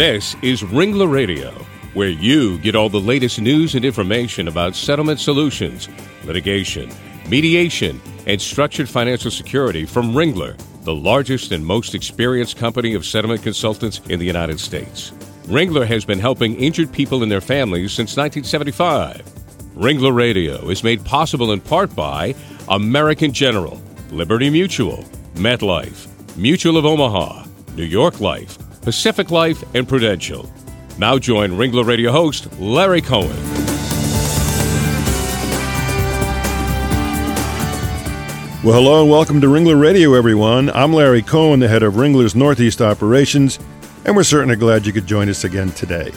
This is Ringler Radio, where you get all the latest news and information about settlement solutions, litigation, mediation, and structured financial security from Ringler, the largest and most experienced company of settlement consultants in the United States. Ringler has been helping injured people and their families since 1975. Ringler Radio is made possible in part by American General, Liberty Mutual, MetLife, Mutual of Omaha, New York Life, Pacific Life, and Prudential. Now join Ringler Radio host Larry Cohen. Well, hello and welcome to Ringler Radio, everyone. I'm Larry Cohen, the head of Ringler's Northeast Operations, and we're certainly glad you could join us again today.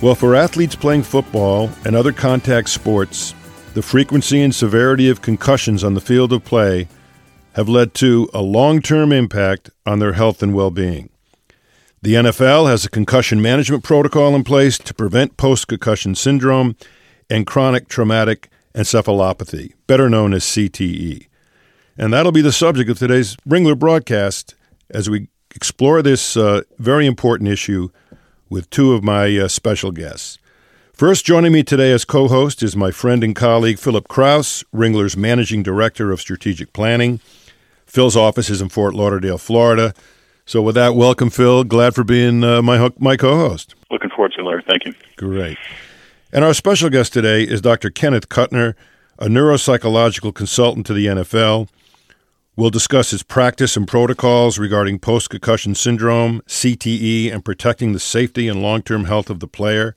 Well, for athletes playing football and other contact sports, the frequency and severity of concussions on the field of play have led to a long term impact on their health and well being. The NFL has a concussion management protocol in place to prevent post concussion syndrome and chronic traumatic encephalopathy, better known as CTE. And that'll be the subject of today's Ringler broadcast as we explore this uh, very important issue with two of my uh, special guests. First, joining me today as co host is my friend and colleague Philip Krause, Ringler's Managing Director of Strategic Planning. Phil's office is in Fort Lauderdale, Florida. So, with that, welcome, Phil. Glad for being uh, my my co-host. Looking forward to it, Larry. Thank you. Great. And our special guest today is Dr. Kenneth Kutner, a neuropsychological consultant to the NFL. We'll discuss his practice and protocols regarding post concussion syndrome, CTE, and protecting the safety and long term health of the player.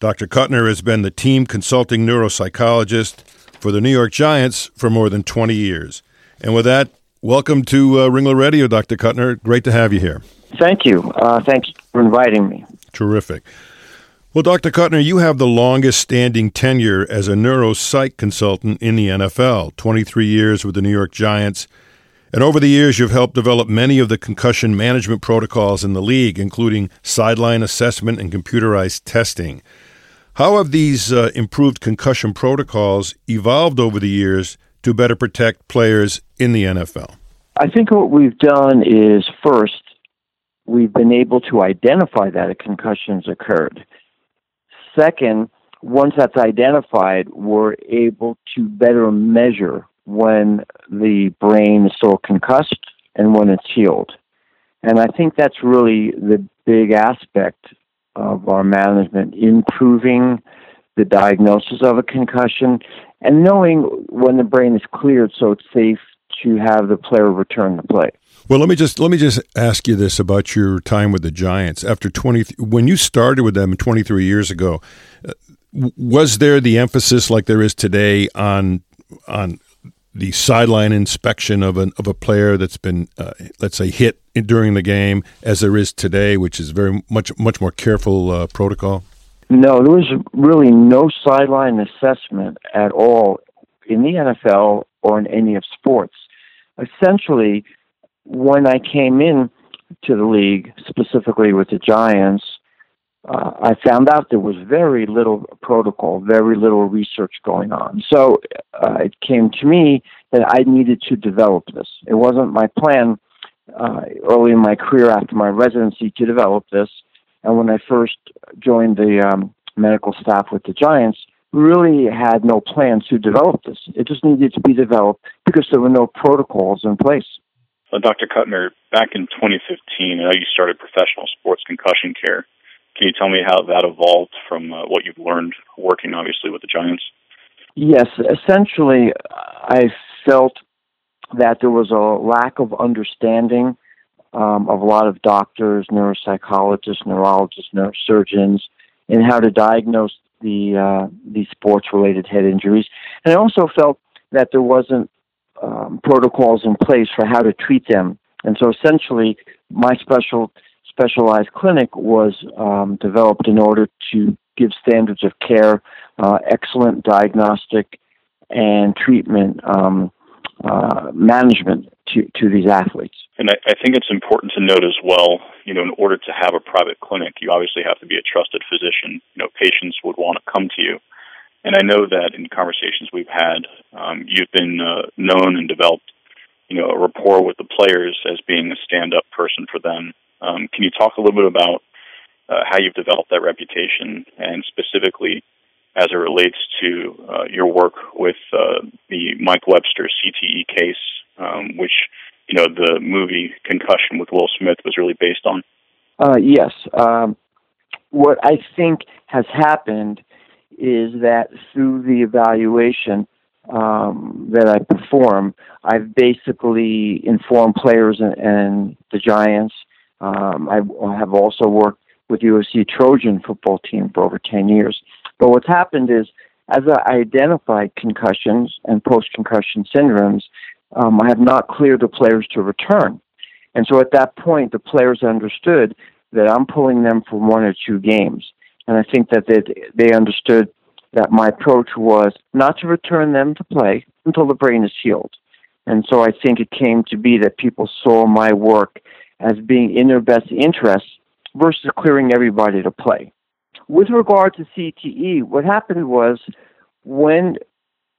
Dr. Kutner has been the team consulting neuropsychologist for the New York Giants for more than 20 years. And with that, Welcome to uh, Ringler Radio, Dr. Kutner. Great to have you here. Thank you. Uh, thank you for inviting me. Terrific. Well, Dr. Kutner, you have the longest standing tenure as a neuropsych consultant in the NFL 23 years with the New York Giants. And over the years, you've helped develop many of the concussion management protocols in the league, including sideline assessment and computerized testing. How have these uh, improved concussion protocols evolved over the years to better protect players in the NFL? I think what we've done is first, we've been able to identify that a concussion's occurred. Second, once that's identified, we're able to better measure when the brain is still concussed and when it's healed. And I think that's really the big aspect of our management, improving the diagnosis of a concussion and knowing when the brain is cleared so it's safe to have the player return to play. Well, let me just let me just ask you this about your time with the Giants. After 20 when you started with them 23 years ago, uh, was there the emphasis like there is today on on the sideline inspection of an of a player that's been uh, let's say hit during the game as there is today, which is very much much more careful uh, protocol? No, there was really no sideline assessment at all in the NFL or in any of sports. Essentially, when I came in to the league, specifically with the Giants, uh, I found out there was very little protocol, very little research going on. So uh, it came to me that I needed to develop this. It wasn't my plan uh, early in my career after my residency to develop this. And when I first joined the um, medical staff with the Giants, we really had no plans to develop this. It just needed to be developed because there were no protocols in place. Uh, Dr. Kutner, back in 2015, I know you started professional sports concussion care. Can you tell me how that evolved from uh, what you've learned working, obviously, with the Giants? Yes, essentially, I felt that there was a lack of understanding um, of a lot of doctors, neuropsychologists, neurologists, neurosurgeons, and how to diagnose the uh, these sports related head injuries. And I also felt that there wasn't um, protocols in place for how to treat them. And so essentially, my special specialized clinic was um, developed in order to give standards of care, uh, excellent diagnostic and treatment um, uh, management to, to these athletes. And I, I think it's important to note as well, you know, in order to have a private clinic, you obviously have to be a trusted physician. You know, patients would want to come to you. And I know that in conversations we've had, um, you've been uh, known and developed, you know, a rapport with the players as being a stand-up person for them. Um, can you talk a little bit about, uh, how you've developed that reputation, and specifically as it relates to uh, your work with uh, the Mike Webster CTE case, um, which you know the movie Concussion with Will Smith was really based on. Uh, yes. Um, what I think has happened is that through the evaluation um, that I perform, I've basically informed players and, and the Giants. Um, I have also worked with USC Trojan football team for over 10 years. But what's happened is, as I identified concussions and post concussion syndromes, um, I have not cleared the players to return. And so at that point, the players understood that I'm pulling them for one or two games. And I think that they, they understood that my approach was not to return them to play until the brain is healed. And so I think it came to be that people saw my work as being in their best interest versus clearing everybody to play. With regard to CTE, what happened was when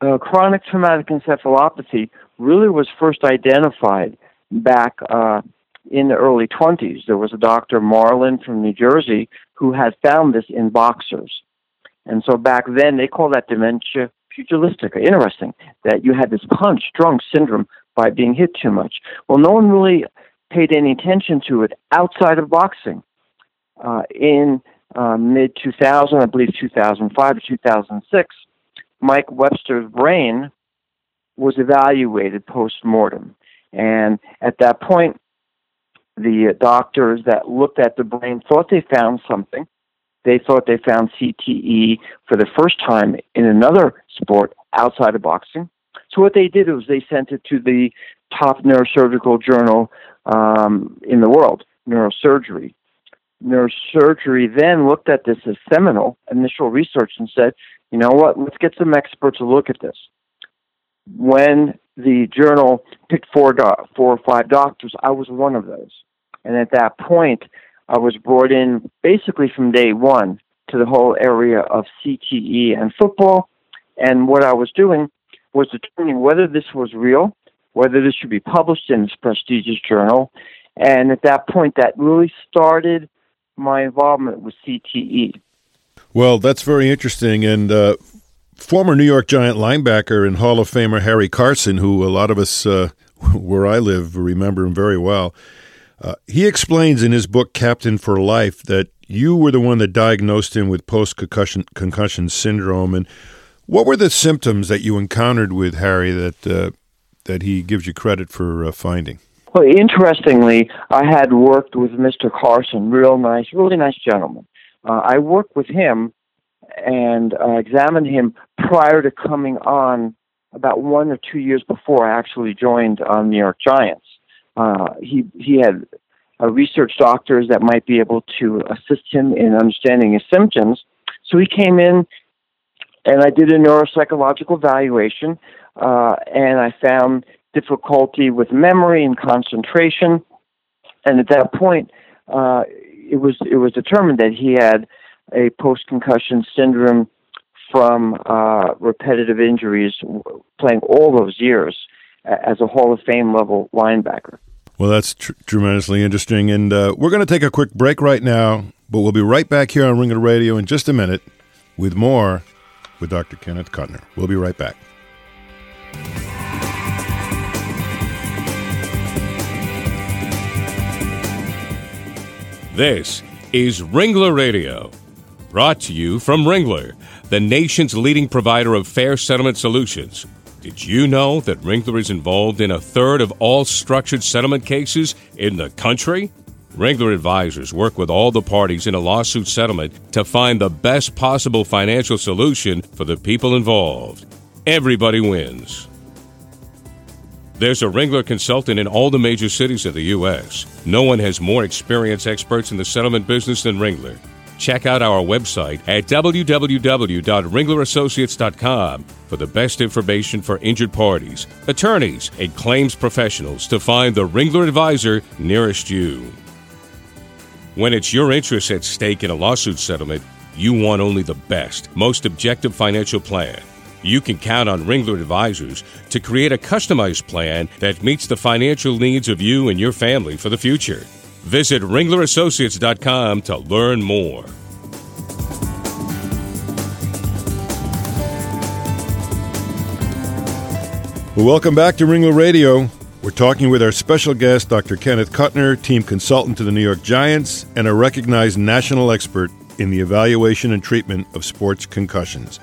uh, chronic traumatic encephalopathy really was first identified back uh, in the early 20s. There was a Dr. Martland from New Jersey who had found this in boxers. And so back then they called that dementia pugilistica. Interesting that you had this punch drunk syndrome by being hit too much. Well, no one really paid any attention to it outside of boxing. Uh, in uh, mid 2000, I believe 2005 or 2006, Mike Webster's brain was evaluated post mortem. And at that point, the doctors that looked at the brain thought they found something. They thought they found CTE for the first time in another sport outside of boxing. So what they did was they sent it to the top neurosurgical journal um, in the world, neurosurgery. Neurosurgery then looked at this as seminal initial research and said, you know what, let's get some experts to look at this. When the journal picked four, do- four or five doctors, I was one of those. And at that point, I was brought in basically from day one to the whole area of CTE and football. And what I was doing was determining whether this was real, whether this should be published in this prestigious journal. And at that point, that really started my involvement with CTE. Well, that's very interesting. And uh, former New York Giant linebacker and Hall of Famer Harry Carson, who a lot of us uh, where I live remember him very well, uh, he explains in his book Captain for Life that you were the one that diagnosed him with post concussion syndrome. And what were the symptoms that you encountered with Harry that uh, that he gives you credit for uh, finding? Well, interestingly, I had worked with Mr. Carson, real nice, really nice gentleman. Uh, I worked with him and uh, examined him prior to coming on about one or two years before I actually joined uh, New York Giants. Uh, he he had uh, research doctors that might be able to assist him in understanding his symptoms. So he came in, and I did a neuropsychological evaluation, uh, and I found difficulty with memory and concentration. And at that point, uh, it was it was determined that he had a post concussion syndrome from uh, repetitive injuries, playing all those years as a Hall of Fame level linebacker. Well, that's tr- tremendously interesting. And uh, we're going to take a quick break right now, but we'll be right back here on Ringler Radio in just a minute with more with Dr. Kenneth Kutner. We'll be right back. This is Ringler Radio, brought to you from Ringler, the nation's leading provider of fair settlement solutions. Did you know that Ringler is involved in a third of all structured settlement cases in the country? Ringler advisors work with all the parties in a lawsuit settlement to find the best possible financial solution for the people involved. Everybody wins. There's a Ringler consultant in all the major cities of the U.S. No one has more experienced experts in the settlement business than Ringler. Check out our website at www.ringlerassociates.com for the best information for injured parties, attorneys, and claims professionals to find the Ringler advisor nearest you. When it's your interests at stake in a lawsuit settlement, you want only the best, most objective financial plan. You can count on Ringler Advisors to create a customized plan that meets the financial needs of you and your family for the future. Visit ringlerassociates.com to learn more. Welcome back to Ringler Radio. We're talking with our special guest, Dr. Kenneth Kutner, team consultant to the New York Giants and a recognized national expert in the evaluation and treatment of sports concussions.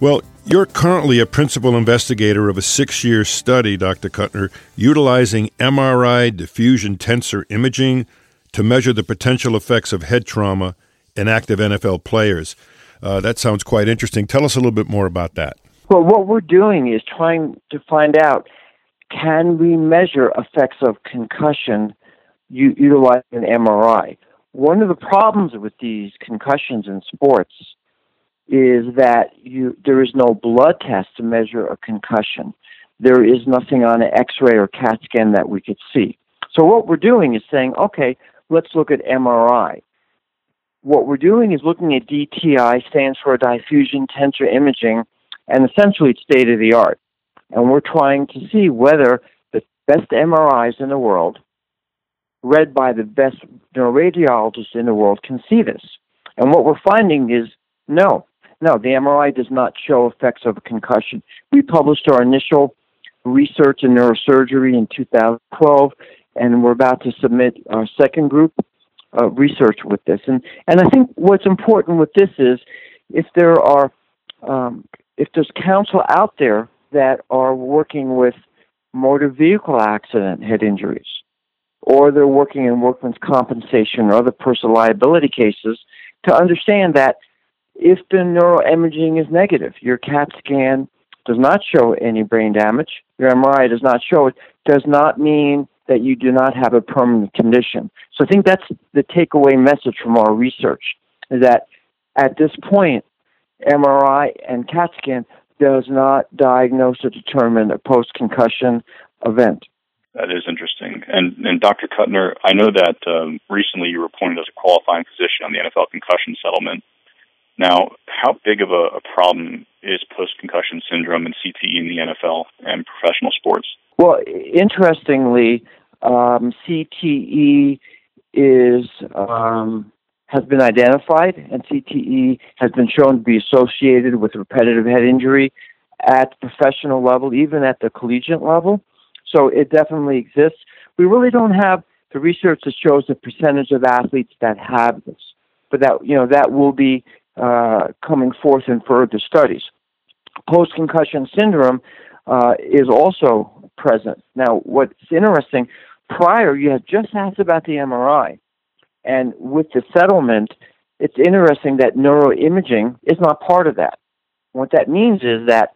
Well, you're currently a principal investigator of a six year study, Dr. Kutner, utilizing MRI diffusion tensor imaging to measure the potential effects of head trauma in active NFL players. Uh, that sounds quite interesting. Tell us a little bit more about that. Well, what we're doing is trying to find out can we measure effects of concussion utilizing an MRI? One of the problems with these concussions in sports is that you there is no blood test to measure a concussion. There is nothing on an X-ray or CAT scan that we could see. So what we're doing is saying, okay, let's look at MRI. What we're doing is looking at DTI, stands for diffusion tensor imaging, and essentially it's state of the art. And we're trying to see whether the best MRIs in the world, read by the best neuroradiologists in the world, can see this. And what we're finding is no, no, the MRI does not show effects of a concussion. We published our initial research in neurosurgery in 2012, and we're about to submit our second group uh, research with this. And and I think what's important with this is if there are um, if there's counsel out there that are working with motor vehicle accident head injuries, or they're working in workman's compensation or other personal liability cases, to understand that if the neuroimaging is negative, your CAT scan does not show any brain damage, your MRI does not show it, does not mean that you do not have a permanent condition. So I think that's the takeaway message from our research is that at this point, MRI and CAT scan does not diagnose or determine a post concussion event. That is interesting. And, and Dr. Kutner, I know that um, recently you were appointed as a qualifying physician on the NFL concussion settlement. Now, how big of a, a problem is post concussion syndrome and CTE in the NFL and professional sports? Well, interestingly, um, CTE is um, has been identified, and CTE has been shown to be associated with repetitive head injury at the professional level, even at the collegiate level. So it definitely exists. We really don't have the research that shows the percentage of athletes that have this, but that you know that will be uh, coming forth in further studies. Post concussion syndrome uh, is also present. Now, what's interesting, prior you had just asked about the MRI, and with the settlement, it's interesting that neuroimaging is not part of that. What that means is that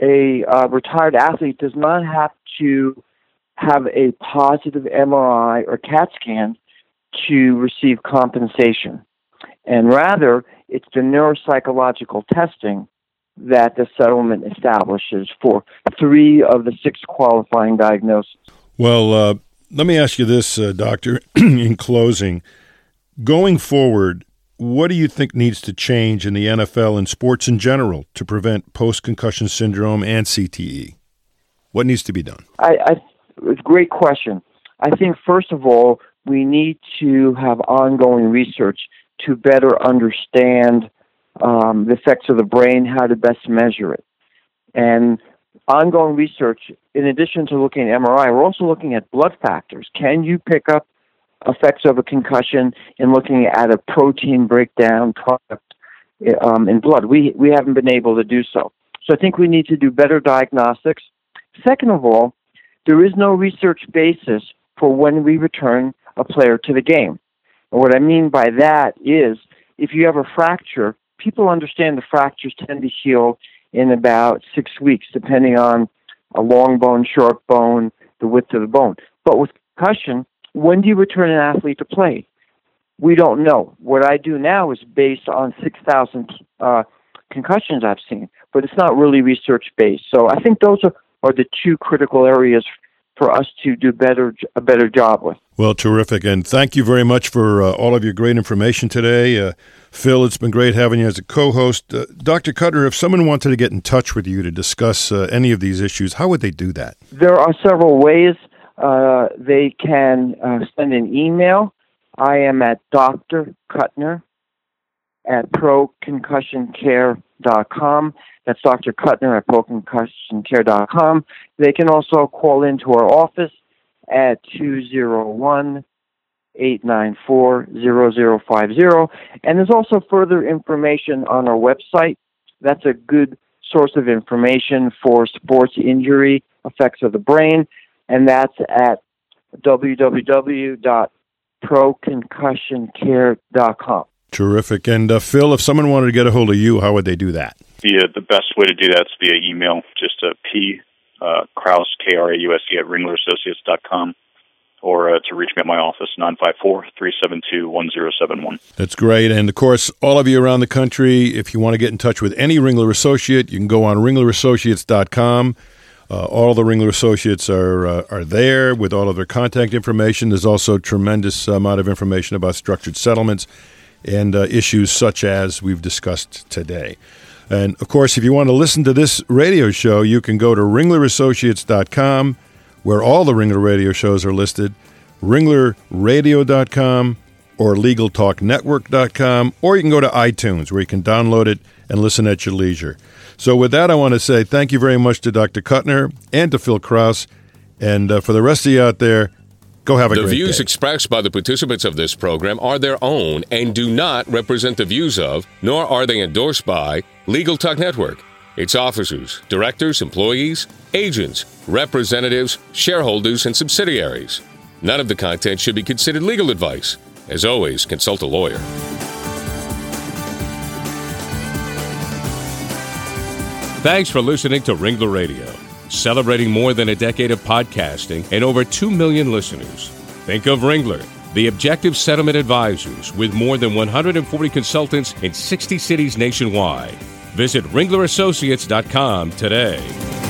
a uh, retired athlete does not have to have a positive MRI or CAT scan to receive compensation. And rather, it's the neuropsychological testing that the settlement establishes for three of the six qualifying diagnoses. Well, uh, let me ask you this, uh, Doctor, in closing. Going forward, what do you think needs to change in the NFL and sports in general to prevent post concussion syndrome and CTE? What needs to be done? I, I, it's a great question. I think, first of all, we need to have ongoing research to better understand um, the effects of the brain, how to best measure it. And ongoing research, in addition to looking at MRI, we're also looking at blood factors. Can you pick up effects of a concussion in looking at a protein breakdown product um, in blood? We, we haven't been able to do so. So I think we need to do better diagnostics. Second of all, there is no research basis for when we return a player to the game. And what I mean by that is if you have a fracture, people understand the fractures tend to heal in about six weeks, depending on a long bone, short bone, the width of the bone. But with concussion, when do you return an athlete to play? We don't know. What I do now is based on 6,000 uh, concussions I've seen, but it's not really research based. So I think those are, are the two critical areas for us to do better a better job with. Well, terrific, and thank you very much for uh, all of your great information today, uh, Phil. It's been great having you as a co-host, uh, Dr. Kutner. If someone wanted to get in touch with you to discuss uh, any of these issues, how would they do that? There are several ways. uh, they can uh, send an email. I am at Dr. Kutner at proconcussioncare.com. That's Dr. Kutner at proconcussioncare.com. They can also call into our office at 201 894 0050. And there's also further information on our website. That's a good source of information for sports injury effects of the brain, and that's at www.proconcussioncare.com. Terrific. And uh, Phil, if someone wanted to get a hold of you, how would they do that? Via the best way to do that is via email, just a p uh, Krause K R A U S E at ringlerassociates.com or uh, to reach me at my office, 954 372 1071. That's great. And of course, all of you around the country, if you want to get in touch with any Ringler Associate, you can go on ringlerassociates.com. Uh, all the Ringler Associates are uh, are there with all of their contact information. There's also a tremendous amount of information about structured settlements and uh, issues such as we've discussed today. And of course, if you want to listen to this radio show, you can go to ringlerassociates.com where all the Ringler radio shows are listed, ringlerradio.com or legaltalknetwork.com, or you can go to iTunes where you can download it and listen at your leisure. So, with that, I want to say thank you very much to Dr. Kutner and to Phil Krause. And uh, for the rest of you out there, go have a the great views day. expressed by the participants of this program are their own and do not represent the views of, nor are they endorsed by, Legal Talk Network, its officers, directors, employees, agents, representatives, shareholders, and subsidiaries. None of the content should be considered legal advice. As always, consult a lawyer. Thanks for listening to Ringler Radio, celebrating more than a decade of podcasting and over 2 million listeners. Think of Ringler, the objective settlement advisors with more than 140 consultants in 60 cities nationwide. Visit ringlerassociates.com today.